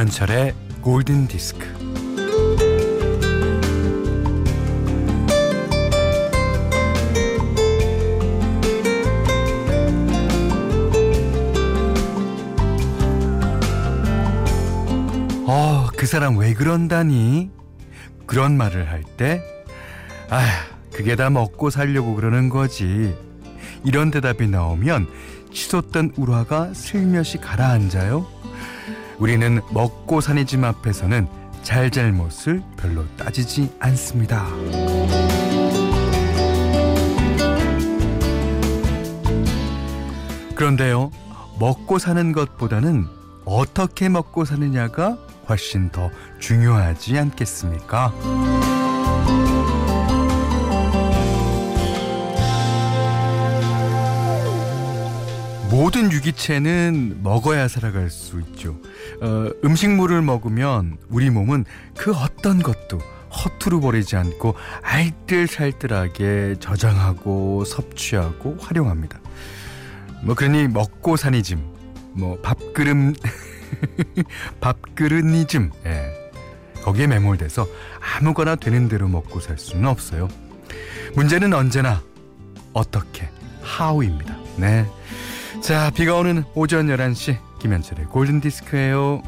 김현철의 골든 디스크. 어, 그 사람 왜 그런다니? 그런 말을 할 때, 아, 그게 다 먹고 살려고 그러는 거지. 이런 대답이 나오면 치솟던 울화가 슬며시 가라앉아요. 우리는 먹고 사는 집 앞에서는 잘잘못을 별로 따지지 않습니다. 그런데요, 먹고 사는 것보다는 어떻게 먹고 사느냐가 훨씬 더 중요하지 않겠습니까? 모든 유기체는 먹어야 살아갈 수 있죠. 어, 음식물을 먹으면 우리 몸은 그 어떤 것도 허투루 버리지 않고 알뜰살뜰하게 저장하고 섭취하고 활용합니다. 뭐 그러니 먹고 사니즘, 뭐 밥그릇 밥그릇니즘, 예. 거기에 매몰돼서 아무거나 되는 대로 먹고 살 수는 없어요. 문제는 언제나 어떻게, how입니다. 네. 자, 비가 오는 오전 11시 김현철의 골든 디스크예요.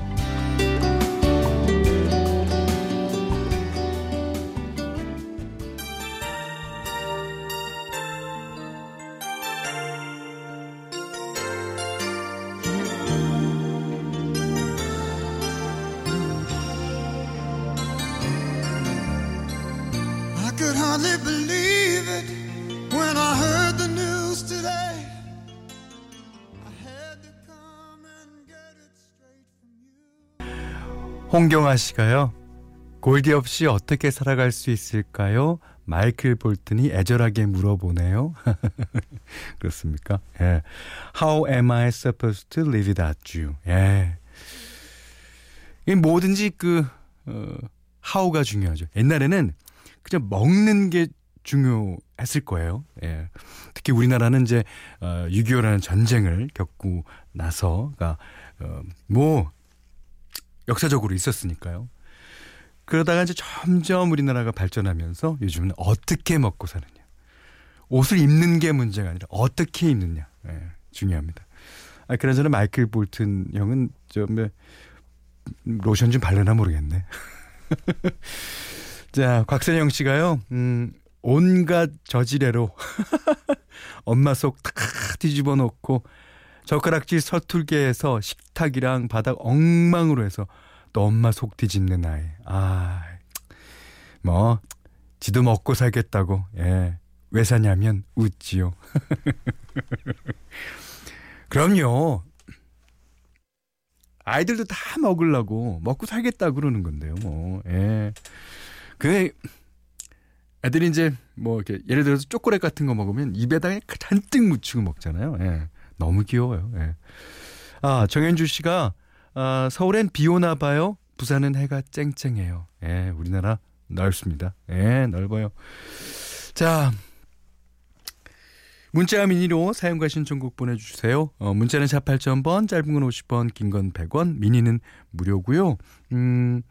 홍경아 씨가요. 골디 없이 어떻게 살아갈 수 있을까요? 마이클 볼튼이 애절하게 물어보네요. 그렇습니까? 예. How am I supposed to live without you? 예. 이 뭐든지 그 어, how가 중요하죠. 옛날에는 그냥 먹는 게 중요했을 거예요. 예. 특히 우리나라는 이제 어, 6.25라는 전쟁을 겪고 나서가 어, 뭐 역사적으로 있었으니까요. 그러다가 이제 점점 우리나라가 발전하면서 요즘은 어떻게 먹고 사느냐. 옷을 입는 게 문제가 아니라 어떻게 입느냐. 예, 중요합니다. 아, 그나저나 마이클 볼튼 형은 좀 뭐, 로션 좀 바르나 모르겠네. 자, 곽선영 씨가요. 음, 온갖 저지레로 엄마 속다 뒤집어 놓고 젓가락질 서툴게 해서 식탁이랑 바닥 엉망으로 해서 또 엄마 속 뒤집는 아이. 아, 뭐 지도 먹고 살겠다고. 예. 왜 사냐면 웃지요. 그럼요. 아이들도 다 먹으려고 먹고 살겠다 그러는 건데요. 뭐. 예. 그 애들이 이제 뭐 이렇게 예를 들어서 초콜릿 같은 거 먹으면 입에다가 잔뜩 묻히고 먹잖아요. 예. 너무 귀여워요. 예. 아, 정현주 씨가 아, 서울엔 비 오나 봐요. 부산은 해가 쨍쨍해요. 예, 우리나라 넓습니다. 예, 넓어요. 자, 문자 미니로 사용과 신청곡 보내주세요. 어, 문자는 4 8,000번, 짧은 건 50원, 긴 건 100원, 미니는 무료고요. 음,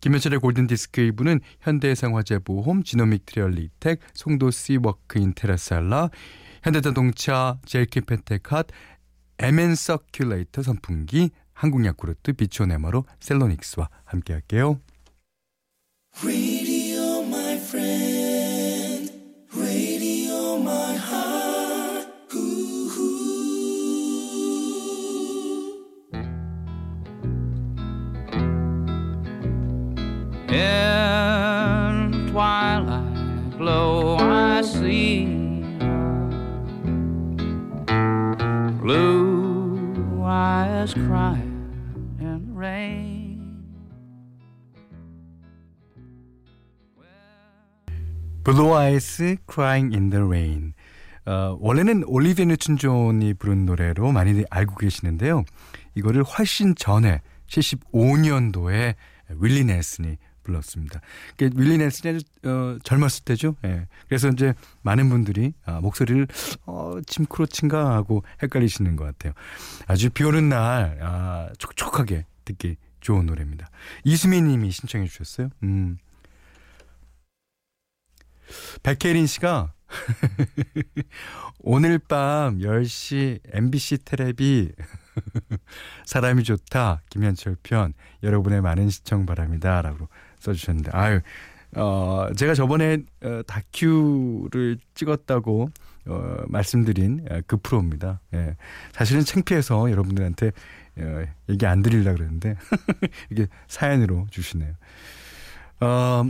김현철의 골든디스크 1부는 현대해상화재보험, 지노믹 트리얼리텍, 송도시 워크인 테라살라, 현대자동차, 젤킨 펜테캇, MN 서큘레이터 선풍기, 한국야쿠르트, 비치온에머로 셀로닉스와 함께 할게요. Crying in the rain. Blue Eyes Crying in the Rain. 어, 원래는 올리비아 뉴튼 존이 부른 노래로 많이 알고 계시는데요. 이거를 훨씬 전에 75년도에 윌리 넬슨이 불렀습니다. 윌리 넬슨이 어, 젊었을 때죠. 예. 그래서 이제 많은 분들이 아, 목소리를 어, 짐크로친가 하고 헷갈리시는 것 같아요. 아주 비 오는 날 아, 촉촉하게 듣기 좋은 노래입니다. 이수미 님이 신청해 주셨어요. 음. 백혜린 씨가 오늘 밤 10시 MBC 테레비 사람이 좋다 김현철 편 여러분의 많은 시청 바랍니다 라고 써주셨는데 아유 어 제가 저번에 어, 다큐를 찍었다고 어, 말씀드린 어, 그 프로입니다. 예. 사실은 창피해서 여러분들한테 어, 얘기 안 드리려고 그랬는데 이게 사연으로 주시네요. 어,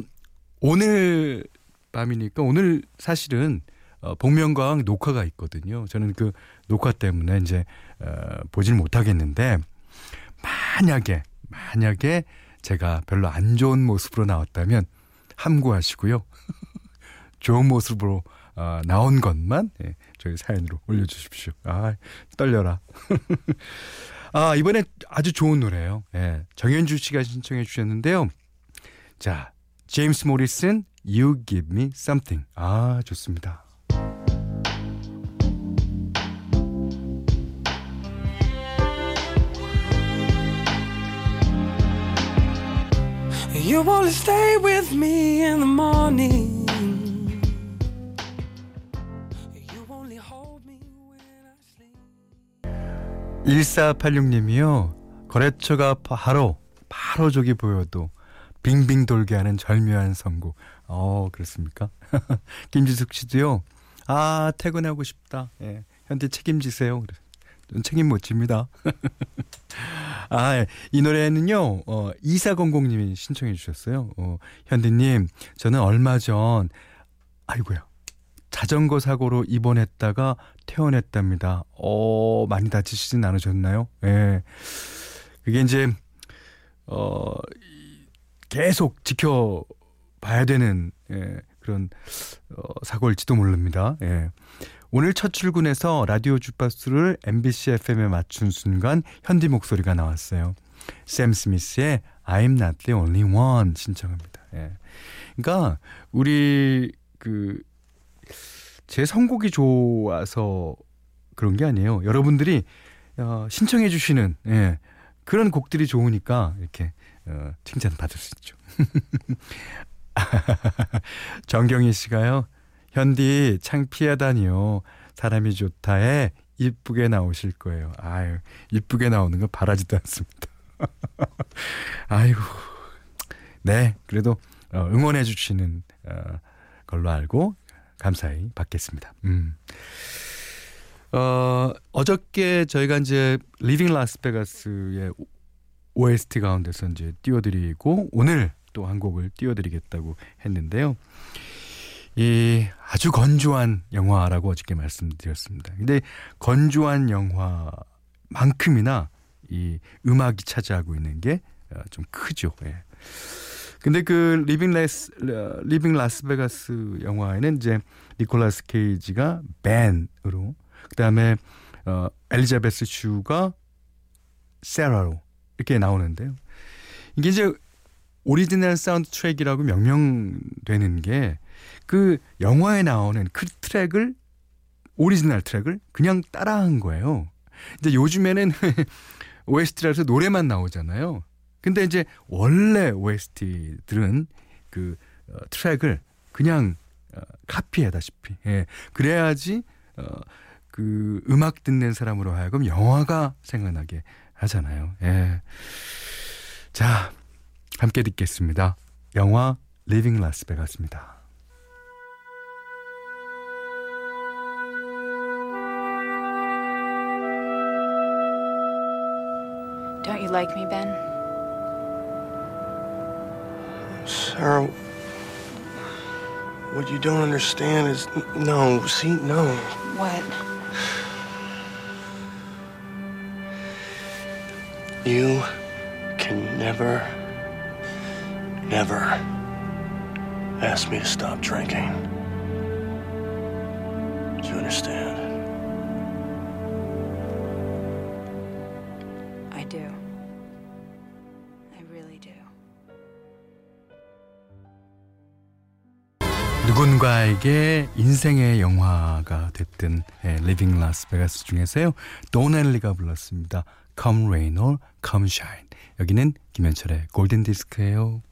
오늘 밤이니까 오늘 사실은 어, 복면가왕 녹화가 있거든요. 저는 그 녹화 때문에 이제 어, 보질 못하겠는데 만약에 만약에 제가 별로 안 좋은 모습으로 나왔다면 함구하시고요. 좋은 모습으로 어, 나온 것만 예, 저희 사연으로 올려주십시오. 아 떨려라. 아 이번에 아주 좋은 노래예요. 예, 정현주 씨가 신청해 주셨는데요. 자 제임스 모리슨 You Give Me Something. 아 좋습니다. You wanna stay with me in the morning. You only hold me when I sleep. 1486님이요. 거래처가 바로 바로 저기 보여도 빙빙 돌게 하는 절묘한 선곡. 어 그렇습니까? 김지숙 씨도요. 아 퇴근하고 싶다. 예, 현재 책임지세요. 전 책임 못 집니다. 아, 예. 이 노래는요, 어, 2400님이 신청해 주셨어요. 어, 현디님, 저는 얼마 전, 아이고야, 자전거 사고로 입원했다가 퇴원했답니다. 어, 많이 다치시진 않으셨나요? 예. 그게 이제, 어, 이- 계속 지켜봐야 되는, 예, 그런, 어, 사고일지도 모릅니다. 예. 오늘 첫 출근해서 라디오 주파수를 MBC FM에 맞춘 순간 현디 목소리가 나왔어요. 샘 스미스의 I'm not the only one 신청합니다. 예. 그러니까 우리 그 제 선곡이 좋아서 그런 게 아니에요. 여러분들이 어, 신청해 주시는 예, 그런 곡들이 좋으니까 이렇게 어, 칭찬 받을 수 있죠. 정경희 씨가요. 현디 창피하다니요. 사람이 좋다에 이쁘게 나오실 거예요. 아유, 이쁘게 나오는 거 바라지도 않습니다. 아이고. 네, 그래도 어, 응원해 주시는 어, 걸로 알고 감사히 받겠습니다. 음. 어, 어저께 저희가 이제 Leaving Las Vegas의 OST 가운데서 이제 띄워드리고 오늘 또 한 곡을 띄워드리겠다고 했는데요. 이 아주 건조한 영화라고 어저께 말씀드렸습니다. 근데 건조한 영화만큼이나 이 음악이 차지하고 있는 게 좀 크죠. 예. 근데 그 Leaving Las 어, Leaving Las Vegas 영화에는 이제 니콜라스 케이지가 벤으로 그다음에 어 엘리자베스 슈가 세라로 이렇게 나오는데요. 이게 이제 오리지널 사운드 트랙이라고 명명되는 게 그 영화에 나오는 그 트랙을 오리지널 트랙을 그냥 따라한 거예요. 이제 요즘에는 OST라서 노래만 나오잖아요. 근데 이제 원래 OST들은 그 어, 트랙을 그냥 어, 카피하다시피 예. 그래야지 어, 그 음악 듣는 사람으로 하여금 영화가 생각나게 하잖아요. 예. 자, 함께 듣겠습니다. 영화 리빙 라스베가스입니다. Don't you like me, Ben? Sarah, what you don't understand is no, see, no. What? You can never, never ask me to stop drinking. Do you understand? I do. I really do. 누군가에게 인생의 영화가 됐던 Leaving Las Vegas 중에서요. 돈 헨리가 불렀습니다. Come Rain or Come Shine. 여기는 김현철의 골든 디스크예요.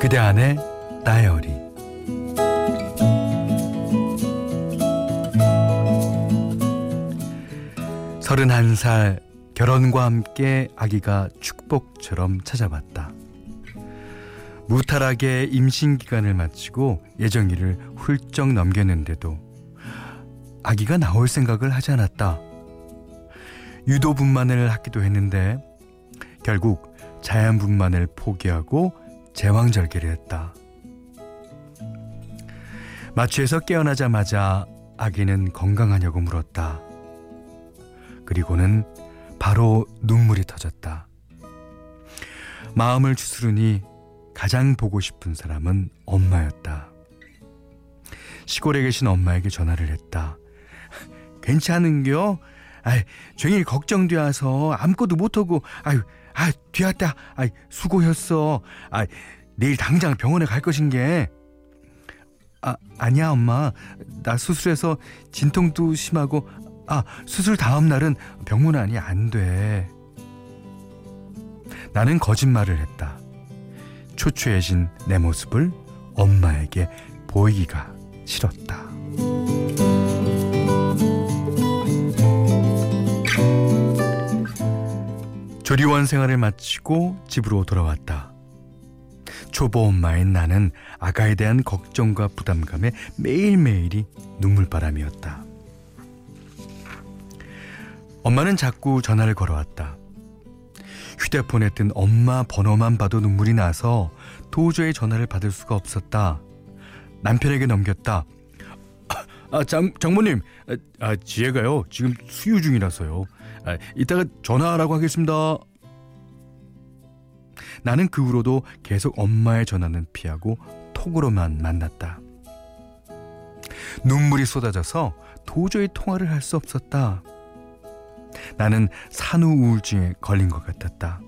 그대 안에 다이어리 서른한 살 결혼과 함께 아기가 축복처럼 찾아왔다. 무탈하게 임신 기간을 마치고 예정일을 훌쩍 넘겼는데도 아기가 나올 생각을 하지 않았다. 유도분만을 하기도 했는데 결국 자연분만을 포기하고 제왕절개를 했다. 마취에서 깨어나자마자 아기는 건강하냐고 물었다. 그리고는 바로 눈물이 터졌다. 마음을 추스르니 가장 보고 싶은 사람은 엄마였다. 시골에 계신 엄마에게 전화를 했다. 괜찮은겨? 아이, 종일 걱정되어서 아무것도 못하고, 아유, 아, 뒤왔다. 아이, 수고했어. 아, 내일 당장 병원에 갈 것인게. 아, 아니야, 엄마. 나 수술해서 진통도 심하고, 아, 수술 다음 날은 병문 안이 안 돼. 나는 거짓말을 했다. 초췌해진 내 모습을 엄마에게 보이기가 싫었다. 조리원 생활을 마치고 집으로 돌아왔다. 초보 엄마인 나는 아가에 대한 걱정과 부담감에 매일매일이 눈물바람이었다. 엄마는 자꾸 전화를 걸어왔다. 휴대폰에 뜬 엄마 번호만 봐도 눈물이 나서 도저히 전화를 받을 수가 없었다. 남편에게 넘겼다. 아, 장, 장모님, 아, 지혜가요, 지금 수유 중이라서요. 아, 이따가 전화하라고 하겠습니다. 나는 그 후로도 계속 엄마의 전화는 피하고 톡으로만 만났다. 눈물이 쏟아져서 도저히 통화를 할 수 없었다. 나는 산후 우울증에 걸린 것 같았다.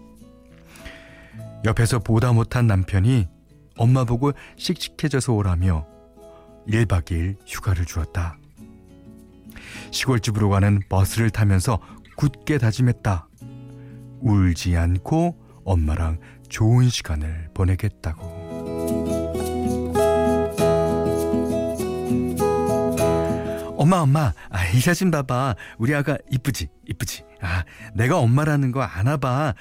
옆에서 보다 못한 남편이 엄마 보고 씩씩해져서 오라며 1박 2일 휴가를 주었다. 시골집으로 가는 버스를 타면서 굳게 다짐했다. 울지 않고 엄마랑 좋은 시간을 보내겠다고. 엄마 엄마 아, 이 사진 봐봐. 우리 아가 이쁘지? 이쁘지? 아 내가 엄마라는 거 아나봐.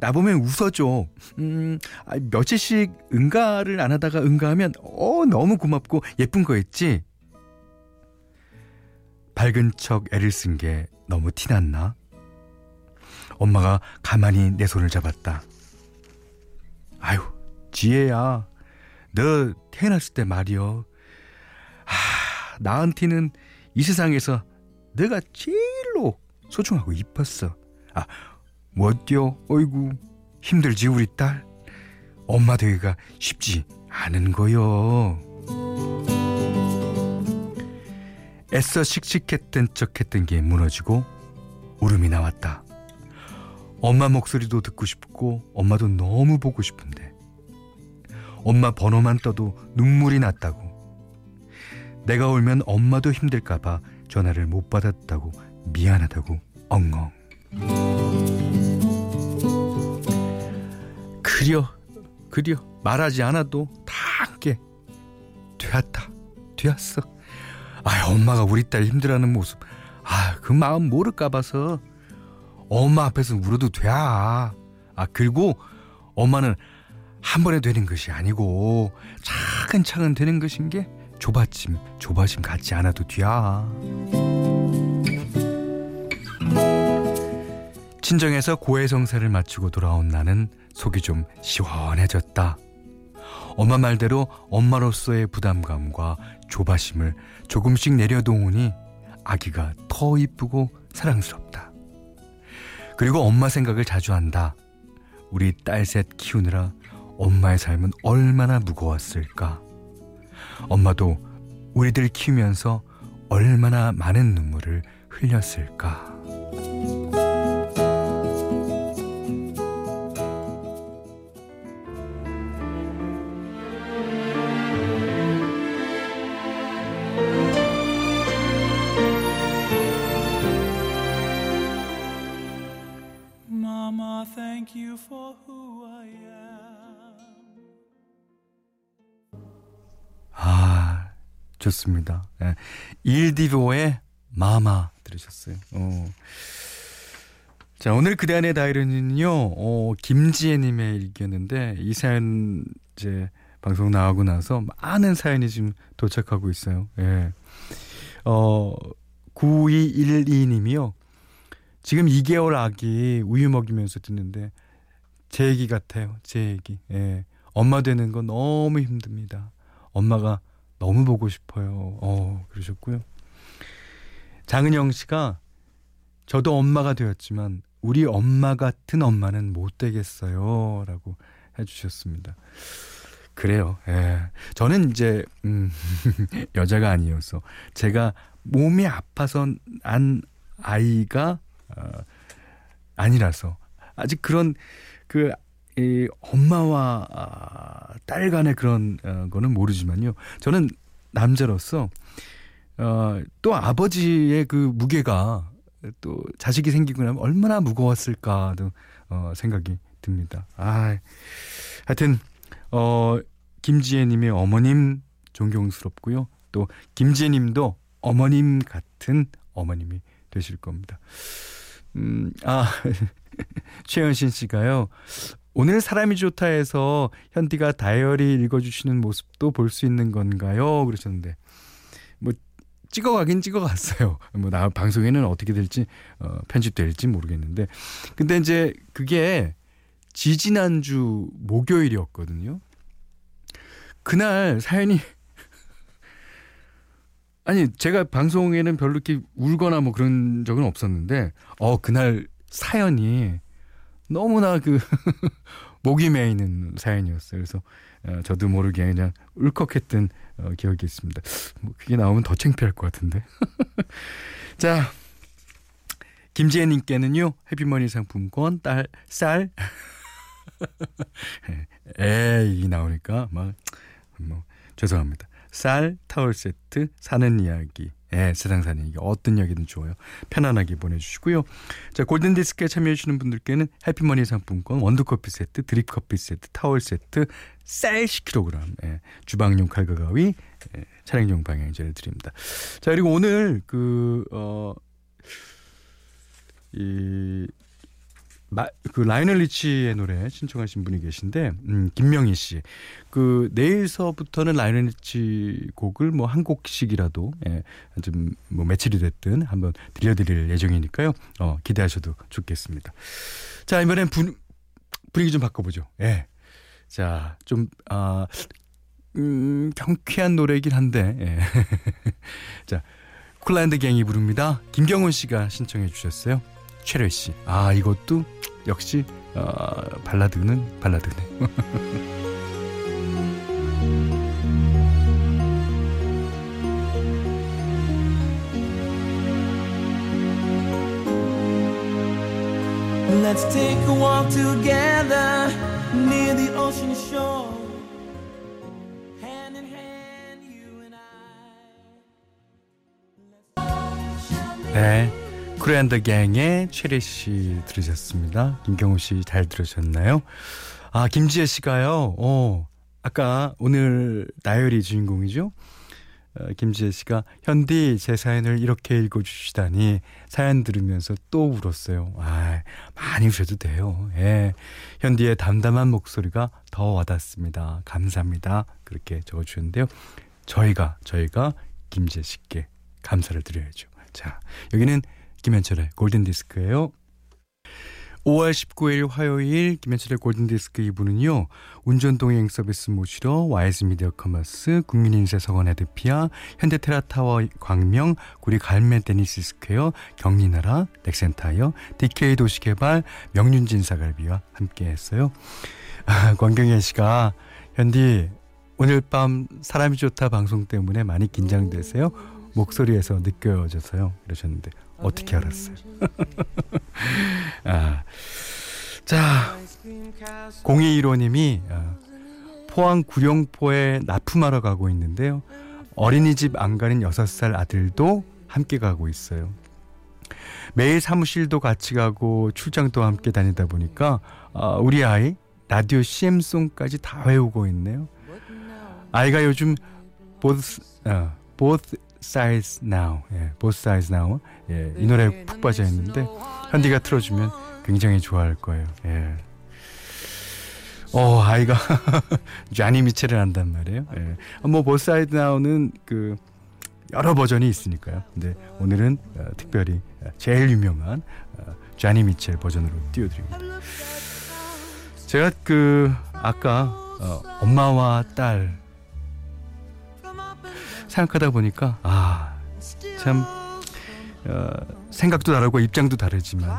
나 보면 웃어줘. 음 아, 며칠씩 응가를 안 하다가 응가하면 어 너무 고맙고 예쁜 거였지? 밝은 척 애를 쓴 게 너무 티났나 엄마가 가만히 내 손을 잡았다 아유 지혜야 너 태어났을 때 말이여 아 나한테는 이 세상에서 내가 제일로 소중하고 이뻤어. 아, 뭐어때요 어이구, 힘들지, 우리 딸? 엄마 되기가 쉽지 않은 거요. 애써 씩씩했던 척 했던 게 무너지고 울음이 나왔다. 엄마 목소리도 듣고 싶고 엄마도 너무 보고 싶은데 엄마 번호만 떠도 눈물이 났다고 내가 울면 엄마도 힘들까봐 전화를 못 받았다고 미안하다고 엉엉. 그려, 그려. 말하지 않아도 다 함께 되었다, 되었어. 아, 엄마가 우리 딸 힘들어하는 모습, 아, 그 마음 모를까 봐서 엄마 앞에서 울어도 돼. 아, 그리고 엄마는 한 번에 되는 것이 아니고 차근차근 되는 것인 게 조바심, 조바심 갖지 않아도 뒤야. 친정에서 고해성사를 마치고 돌아온 나는 속이 좀 시원해졌다. 엄마 말대로 엄마로서의 부담감과 조바심을 조금씩 내려놓으니 아기가 더 이쁘고 사랑스럽다. 그리고 엄마 생각을 자주 한다. 우리 딸 셋 키우느라 엄마의 삶은 얼마나 무거웠을까. 엄마도 우리들 키우면서 얼마나 많은 눈물을 흘렸을까. For who I am. 아, 좋습니다. 예. 일디보의 마마 들으셨어요. 어. 자, 오늘 그대 안의 다이어리는요, 어, 김지혜님의 일기였는데, 이 사연, 이제, 방송 나가고 나서 많은 사연이 지금 도착하고 있어요. 예. 어, 9212님이요. 지금 2개월 아기 우유 먹이면서 듣는데, 제 얘기 같아요. 제 얘기. 예. 엄마 되는 건 너무 힘듭니다. 엄마가 너무 보고 싶어요. 어, 그러셨고요. 장은영 씨가 저도 엄마가 되었지만 우리 엄마 같은 엄마는 못 되겠어요. 라고 해주셨습니다. 그래요. 예. 저는 이제, 음, 여자가 아니어서 제가 몸이 아파서 난 아이가, 어, 아니라서 아직 그런 그, 이 엄마와 아, 딸 간의 그런 어, 거는 모르지만요. 저는 남자로서 어, 또 아버지의 그 무게가 또 자식이 생기고 나면 얼마나 무거웠을까도 어, 생각이 듭니다. 아, 하여튼 어, 김지혜님의 어머님 존경스럽고요. 또 김지혜님도 어머님 같은 어머님이 되실 겁니다. 음, 아 최현신 씨가요. 오늘 사람이 좋다 해서 현디가 다이어리 읽어주시는 모습도 볼 수 있는 건가요? 그러셨는데 뭐 찍어가긴 찍어갔어요. 뭐 나 방송에는 어떻게 될지 어, 편집될지 모르겠는데 근데 이제 그게 지지난주 목요일이었거든요. 그날 사연이 아니 제가 방송에는 별로 이렇게 울거나 뭐 그런 적은 없었는데 어 그날 사연이 너무나 그 목이 메이는 사연이었어요. 그래서 어, 저도 모르게 그냥 울컥했던 어, 기억이 있습니다. 뭐 그게 나오면 더 창피할 것 같은데. 자, 김지혜님께는요 해피머니 상품권 딸 쌀. 에이 나오니까 막 뭐 죄송합니다. 쌀 타월 세트 사는 이야기. 예, 세상 사는 얘기 어떤 이야기든 좋아요. 편안하게 보내주시고요. 자 골든 디스크에 참여해주시는 분들께는 해피머니 상품권, 원두커피 세트, 드립커피 세트, 타월 세트, 쌀 10kg, 예, 주방용 칼과 가위, 예, 차량용 방향제를 드립니다. 자 그리고 오늘 그 어. 이 마, 그 라이널 리치의 노래 신청하신 분이 계신데 음, 김명희 씨. 그 내일서부터는 라이널 리치 곡을 뭐 한 곡씩이라도 예, 좀뭐 며칠이 됐든 한번 들려드릴 예정이니까요. 어, 기대하셔도 좋겠습니다. 자 이번엔 분, 분위기 좀 바꿔보죠. 예. 자, 좀, 아, 음, 경쾌한 노래이긴 한데, 예. 자, 쿨라인드 갱이 부릅니다. 김경훈 씨가 신청해 주셨어요. 최래 씨. 아, 이것도 역시 어, 발라드는 발라드네. Let's take a walk together near the ocean shore. Hand in hand, you and I. 네. 쿨앤더 갱의 최래 씨 들으셨습니다. 김경호 씨 잘 들으셨나요? 아, 김지혜 씨가요. 어, 아까 오늘 다이어리 주인공이죠. 어, 김지혜 씨가 현디 제 사연을 이렇게 읽어주시다니 사연 들으면서 또 울었어요. 아, 많이 우셔도 돼요. 예. 현디의 담담한 목소리가 더 와닿습니다. 감사합니다. 그렇게 적어주셨는데요. 저희가 저희가 김지혜 씨께 감사를 드려야죠. 자, 여기는 김현철의 골든디스크예요. 5월 19일 화요일 김현철의 골든디스크 2부는요. 운전동행 서비스 모시러 와이즈 미디어 커머스, 국민인쇄 성원애드피아, 현대테라타워 광명, 구리 갈매 데니스 스퀘어, 경리나라, 넥센타이어, DK 도시개발, 명륜진사갈비와 함께했어요. 아, 권경현 씨가 현디 오늘 밤 사람이 좋다 방송 때문에 많이 긴장되세요. 목소리에서 느껴져서요. 그러셨는데 어떻게 알았어요? 아, 자, 0215님이 아, 포항 구룡포에 납품하러 가고 있는데요. 어린이집 안 가는 6살 아들도 함께 가고 있어요. 매일 사무실도 같이 가고 출장도 함께 다니다 보니까 아, 우리 아이 라디오 CM송까지 다 외우고 있네요. 아이가 요즘 both, 어, both sides now, 예, both sides now, 예, 이 노래에 푹 빠져 있는데 현디가 틀어주면 굉장히 좋아할 거예요. 예. 어 아이가 쟈니 미첼을 한단 말이에요. 예. 뭐 both sides now는 그 여러 버전이 있으니까요. 근데 오늘은 어, 특별히 제일 유명한 어, 쟈니 미첼 버전으로 띄워드립니다. 제가 그 아까 어, 엄마와 딸 생각하다 보니까 아참 어, 생각도 다르고 입장도 다르지만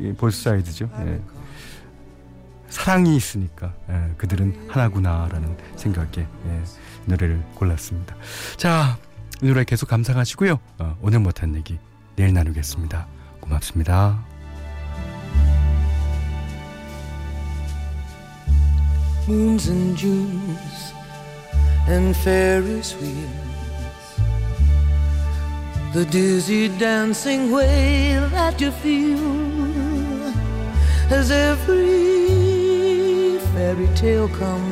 예, 볼사이드죠. 예. 사랑이 있으니까 예, 그들은 하나구나라는 생각에 예, 노래를 골랐습니다. 자, 이 노래 계속 감상하시고요. 어, 오늘 못한 얘기 내일 나누겠습니다. 고맙습니다. moons and Junes and Ferris wheels. The dizzy dancing way that you feel as every fairy tale comes.